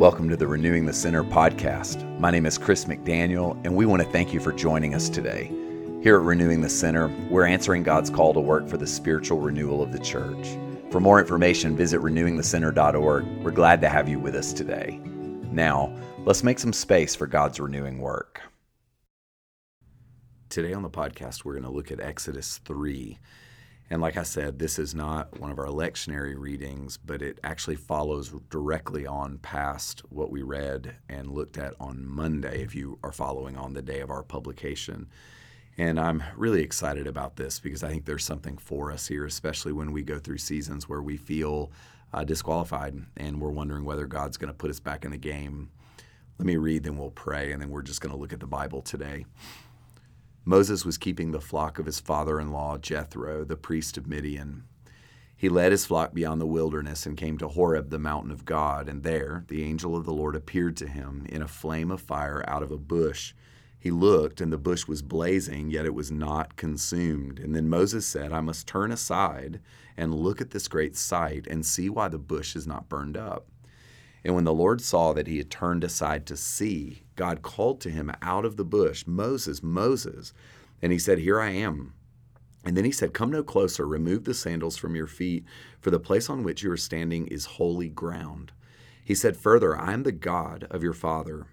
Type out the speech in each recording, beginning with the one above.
Welcome to the Renewing the Center podcast. My name is Chris McDaniel, and we want to thank you for joining us today. Here at Renewing the Center, we're answering God's call to work for the spiritual renewal of the church. For more information, visit renewingthecenter.org. We're glad to have you with us today. Now, let's make some space for God's renewing work. Today on the podcast, we're going to look at Exodus 3. And like I said, this is not one of our lectionary readings, but it actually follows directly on past what we read and looked at on Monday, if you are following on the day of our publication. And I'm really excited about this because I think there's something for us here, especially when we go through seasons where we feel uh, disqualified and we're wondering whether God's going to put us back in the game. Let me read, then we'll pray, and then we're just going to look at the Bible today. Moses was keeping the flock of his father in law, Jethro, the priest of Midian. He led his flock beyond the wilderness and came to Horeb, the mountain of God, and there the angel of the Lord appeared to him in a flame of fire out of a bush. He looked, and the bush was blazing, yet it was not consumed. And then Moses said, I must turn aside and look at this great sight and see why the bush is not burned up. And when the Lord saw that he had turned aside to see, God called to him out of the bush, Moses, Moses. And he said, Here I am. And then he said, Come no closer, remove the sandals from your feet, for the place on which you are standing is holy ground. He said further, I am the God of your father,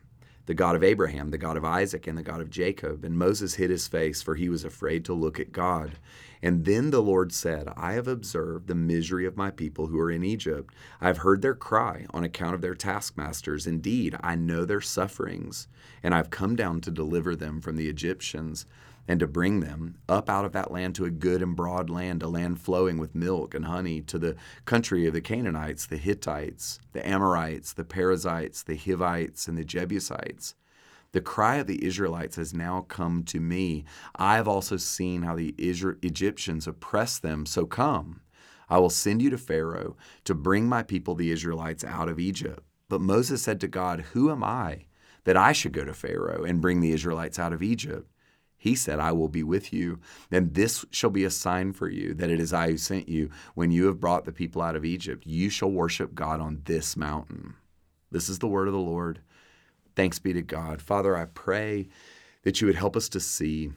the God of Abraham, the God of Isaac, and the God of Jacob. And Moses hid his face, for he was afraid to look at God. And then the Lord said, I have observed the misery of my people who are in Egypt. I have heard their cry on account of their taskmasters. Indeed, I know their sufferings, and I've come down to deliver them from the Egyptians and to bring them up out of that land to a good and broad land, a land flowing with milk and honey, to the country of the Canaanites, the Hittites, the Amorites, the Perizzites, the Hivites, and the Jebusites. The cry of the Israelites has now come to me. I have also seen how the Egyptians oppress them, so come. I will send you to Pharaoh to bring my people, the Israelites, out of Egypt. But Moses said to God, Who am I that I should go to Pharaoh and bring the Israelites out of Egypt? He said, I will be with you, and this shall be a sign for you that it is I who sent you. When you have brought the people out of Egypt, you shall worship God on this mountain. This is the word of the Lord. Thanks be to God. Father, I pray that you would help us to see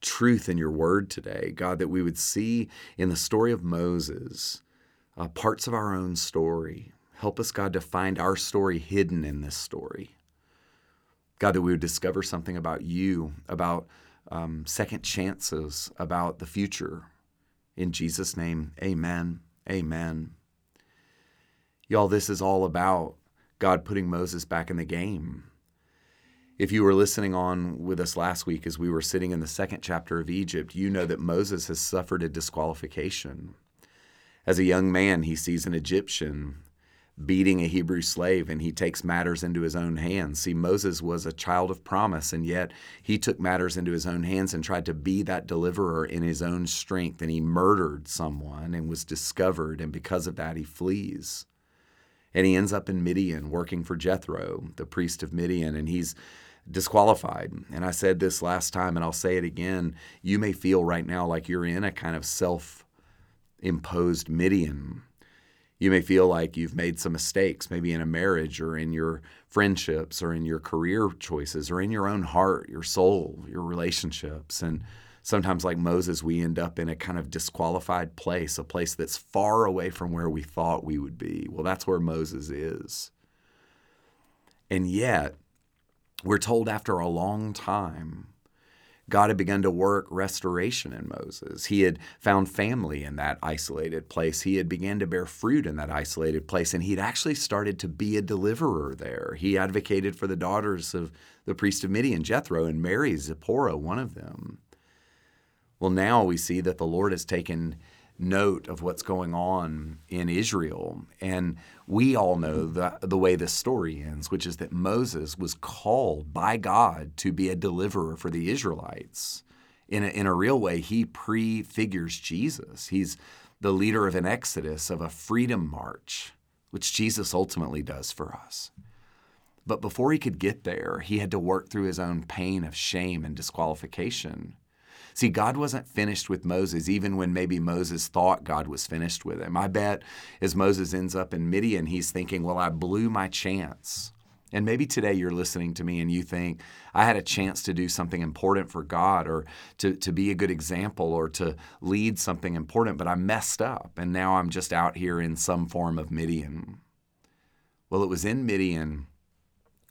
truth in your word today. God, that we would see in the story of Moses uh, parts of our own story. Help us, God, to find our story hidden in this story. God, that we would discover something about you, about um, second chances, about the future. In Jesus' name, amen. Amen. Y'all, this is all about God putting Moses back in the game. If you were listening on with us last week as we were sitting in the second chapter of Egypt, you know that Moses has suffered a disqualification. As a young man, he sees an Egyptian beating a Hebrew slave and he takes matters into his own hands. See, Moses was a child of promise, and yet he took matters into his own hands and tried to be that deliverer in his own strength. And he murdered someone and was discovered, and because of that, he flees. And he ends up in Midian working for Jethro, the priest of Midian, and he's disqualified. And I said this last time, and I'll say it again. You may feel right now like you're in a kind of self imposed Midian you may feel like you've made some mistakes, maybe in a marriage or in your friendships or in your career choices or in your own heart, your soul, your relationships. And sometimes, like Moses, we end up in a kind of disqualified place, a place that's far away from where we thought we would be. Well, that's where Moses is. And yet, we're told after a long time God had begun to work restoration in Moses. He had found family in that isolated place. He had begun to bear fruit in that isolated place, and he'd actually started to be a deliverer there. He advocated for the daughters of the priest of Midian, Jethro, and Mary Zipporah, one of them. Well, now we see that the Lord has taken note of what's going on in Israel. And we all know the, the way this story ends, which is that Moses was called by God to be a deliverer for the Israelites. In a, in a real way, he prefigures Jesus. He's the leader of an exodus, of a freedom march, which Jesus ultimately does for us. But before he could get there, he had to work through his own pain of shame and disqualification. See, God wasn't finished with Moses, even when maybe Moses thought God was finished with him. I bet as Moses ends up in Midian, he's thinking, well, I blew my chance. And maybe today you're listening to me and you think, I had a chance to do something important for God or to, to be a good example or to lead something important, but I messed up and now I'm just out here in some form of Midian. Well, it was in Midian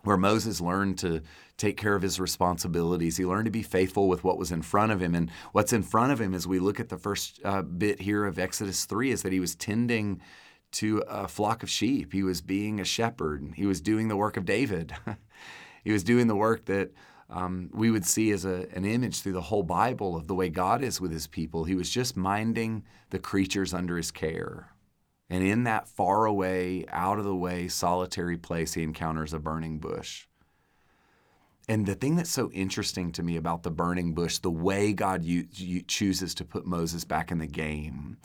where Moses learned to take care of his responsibilities. He learned to be faithful with what was in front of him. And what's in front of him, as we look at the first uh, bit here of Exodus 3, is that he was tending to a flock of sheep. He was being a shepherd. He was doing the work of David. he was doing the work that um, we would see as a, an image through the whole Bible of the way God is with his people. He was just minding the creatures under his care. And in that far away, out of the way, solitary place, he encounters a burning bush. And the thing that's so interesting to me about the burning bush, the way God chooses to put Moses back in the game,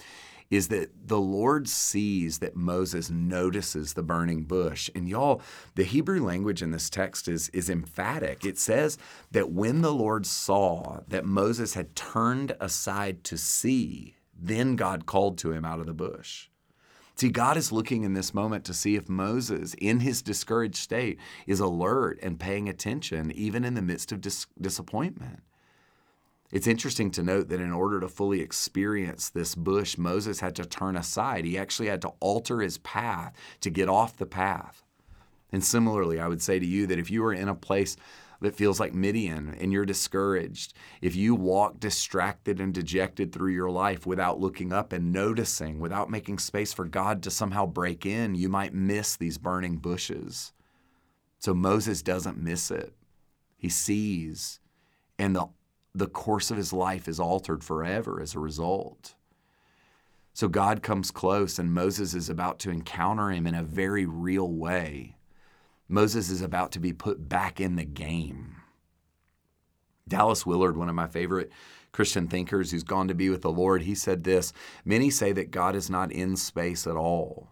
is that the Lord sees that Moses notices the burning bush. And y'all, the Hebrew language in this text is, is emphatic. It says that when the Lord saw that Moses had turned aside to see, then God called to him out of the bush. See, God is looking in this moment to see if Moses, in his discouraged state, is alert and paying attention, even in the midst of dis- disappointment. It's interesting to note that in order to fully experience this bush, Moses had to turn aside. He actually had to alter his path to get off the path. And similarly, I would say to you that if you are in a place that feels like Midian and you're discouraged, if you walk distracted and dejected through your life without looking up and noticing, without making space for God to somehow break in, you might miss these burning bushes. So Moses doesn't miss it. He sees, and the, the course of his life is altered forever as a result. So God comes close, and Moses is about to encounter him in a very real way. Moses is about to be put back in the game. Dallas Willard, one of my favorite Christian thinkers who's gone to be with the Lord, he said this Many say that God is not in space at all,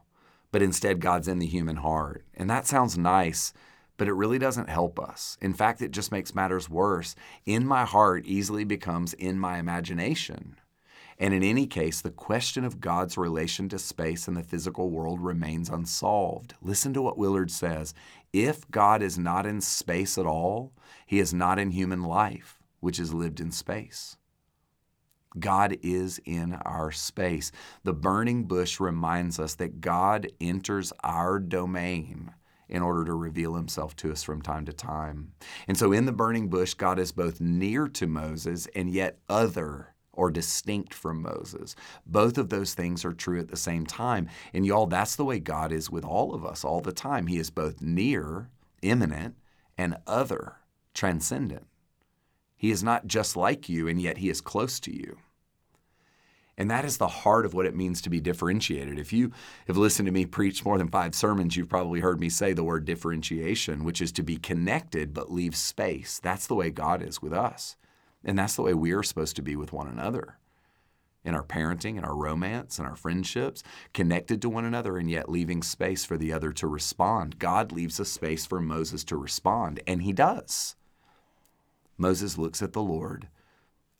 but instead God's in the human heart. And that sounds nice, but it really doesn't help us. In fact, it just makes matters worse. In my heart easily becomes in my imagination. And in any case, the question of God's relation to space and the physical world remains unsolved. Listen to what Willard says. If God is not in space at all, he is not in human life, which is lived in space. God is in our space. The burning bush reminds us that God enters our domain in order to reveal himself to us from time to time. And so in the burning bush, God is both near to Moses and yet other or distinct from Moses. Both of those things are true at the same time. And y'all, that's the way God is with all of us all the time. He is both near, immanent, and other, transcendent. He is not just like you, and yet he is close to you. And that is the heart of what it means to be differentiated. If you have listened to me preach more than five sermons, you've probably heard me say the word differentiation, which is to be connected but leave space. That's the way God is with us. And that's the way we are supposed to be with one another in our parenting, in our romance, in our friendships, connected to one another and yet leaving space for the other to respond. God leaves a space for Moses to respond, and he does. Moses looks at the Lord,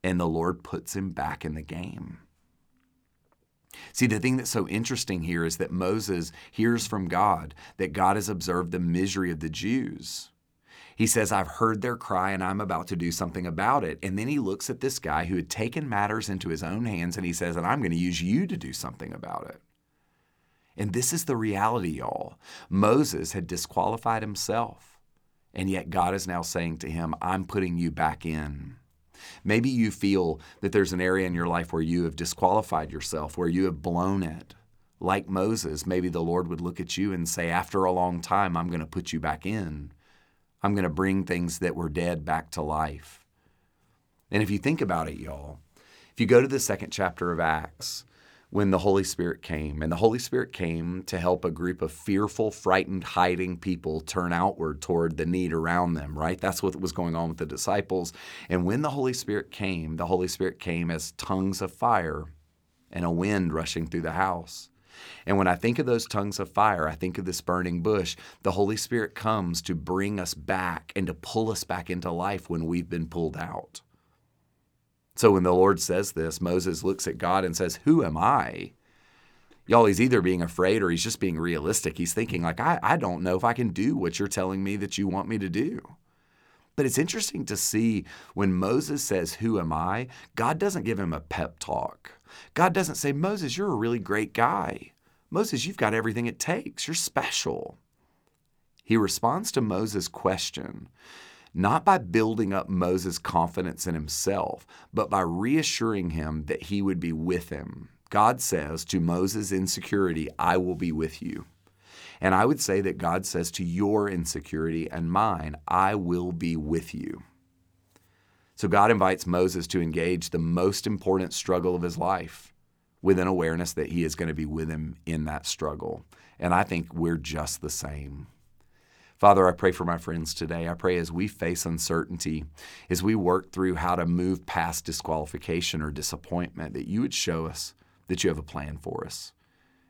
and the Lord puts him back in the game. See, the thing that's so interesting here is that Moses hears from God that God has observed the misery of the Jews. He says, I've heard their cry and I'm about to do something about it. And then he looks at this guy who had taken matters into his own hands and he says, and I'm going to use you to do something about it. And this is the reality, y'all. Moses had disqualified himself. And yet God is now saying to him, I'm putting you back in. Maybe you feel that there's an area in your life where you have disqualified yourself, where you have blown it. Like Moses, maybe the Lord would look at you and say, After a long time, I'm going to put you back in. I'm going to bring things that were dead back to life. And if you think about it, y'all, if you go to the second chapter of Acts, when the Holy Spirit came, and the Holy Spirit came to help a group of fearful, frightened, hiding people turn outward toward the need around them, right? That's what was going on with the disciples. And when the Holy Spirit came, the Holy Spirit came as tongues of fire and a wind rushing through the house. And when I think of those tongues of fire, I think of this burning bush. The Holy Spirit comes to bring us back and to pull us back into life when we've been pulled out. So when the Lord says this, Moses looks at God and says, Who am I? Y'all, he's either being afraid or he's just being realistic. He's thinking, like, I, I don't know if I can do what you're telling me that you want me to do. But it's interesting to see when Moses says, Who am I? God doesn't give him a pep talk. God doesn't say, Moses, you're a really great guy. Moses, you've got everything it takes. You're special. He responds to Moses' question not by building up Moses' confidence in himself, but by reassuring him that he would be with him. God says to Moses' insecurity, I will be with you. And I would say that God says to your insecurity and mine, I will be with you. So God invites Moses to engage the most important struggle of his life with an awareness that he is going to be with him in that struggle. And I think we're just the same. Father, I pray for my friends today. I pray as we face uncertainty, as we work through how to move past disqualification or disappointment, that you would show us that you have a plan for us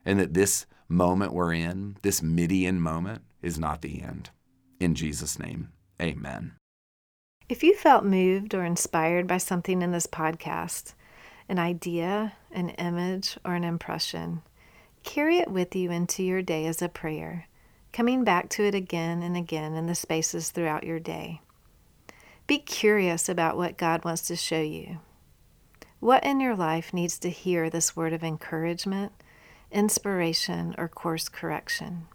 and that this moment we're in, this Midian moment, is not the end. In Jesus' name, amen. If you felt moved or inspired by something in this podcast, an idea, an image, or an impression, carry it with you into your day as a prayer coming back to it again and again in the spaces throughout your day. Be curious about what God wants to show you. What in your life needs to hear this word of encouragement, inspiration, or course correction?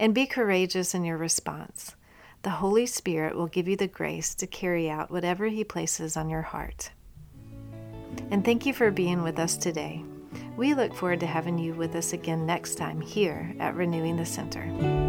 And be courageous in your response. The Holy Spirit will give you the grace to carry out whatever He places on your heart. And thank you for being with us today. We look forward to having you with us again next time here at Renewing the Center.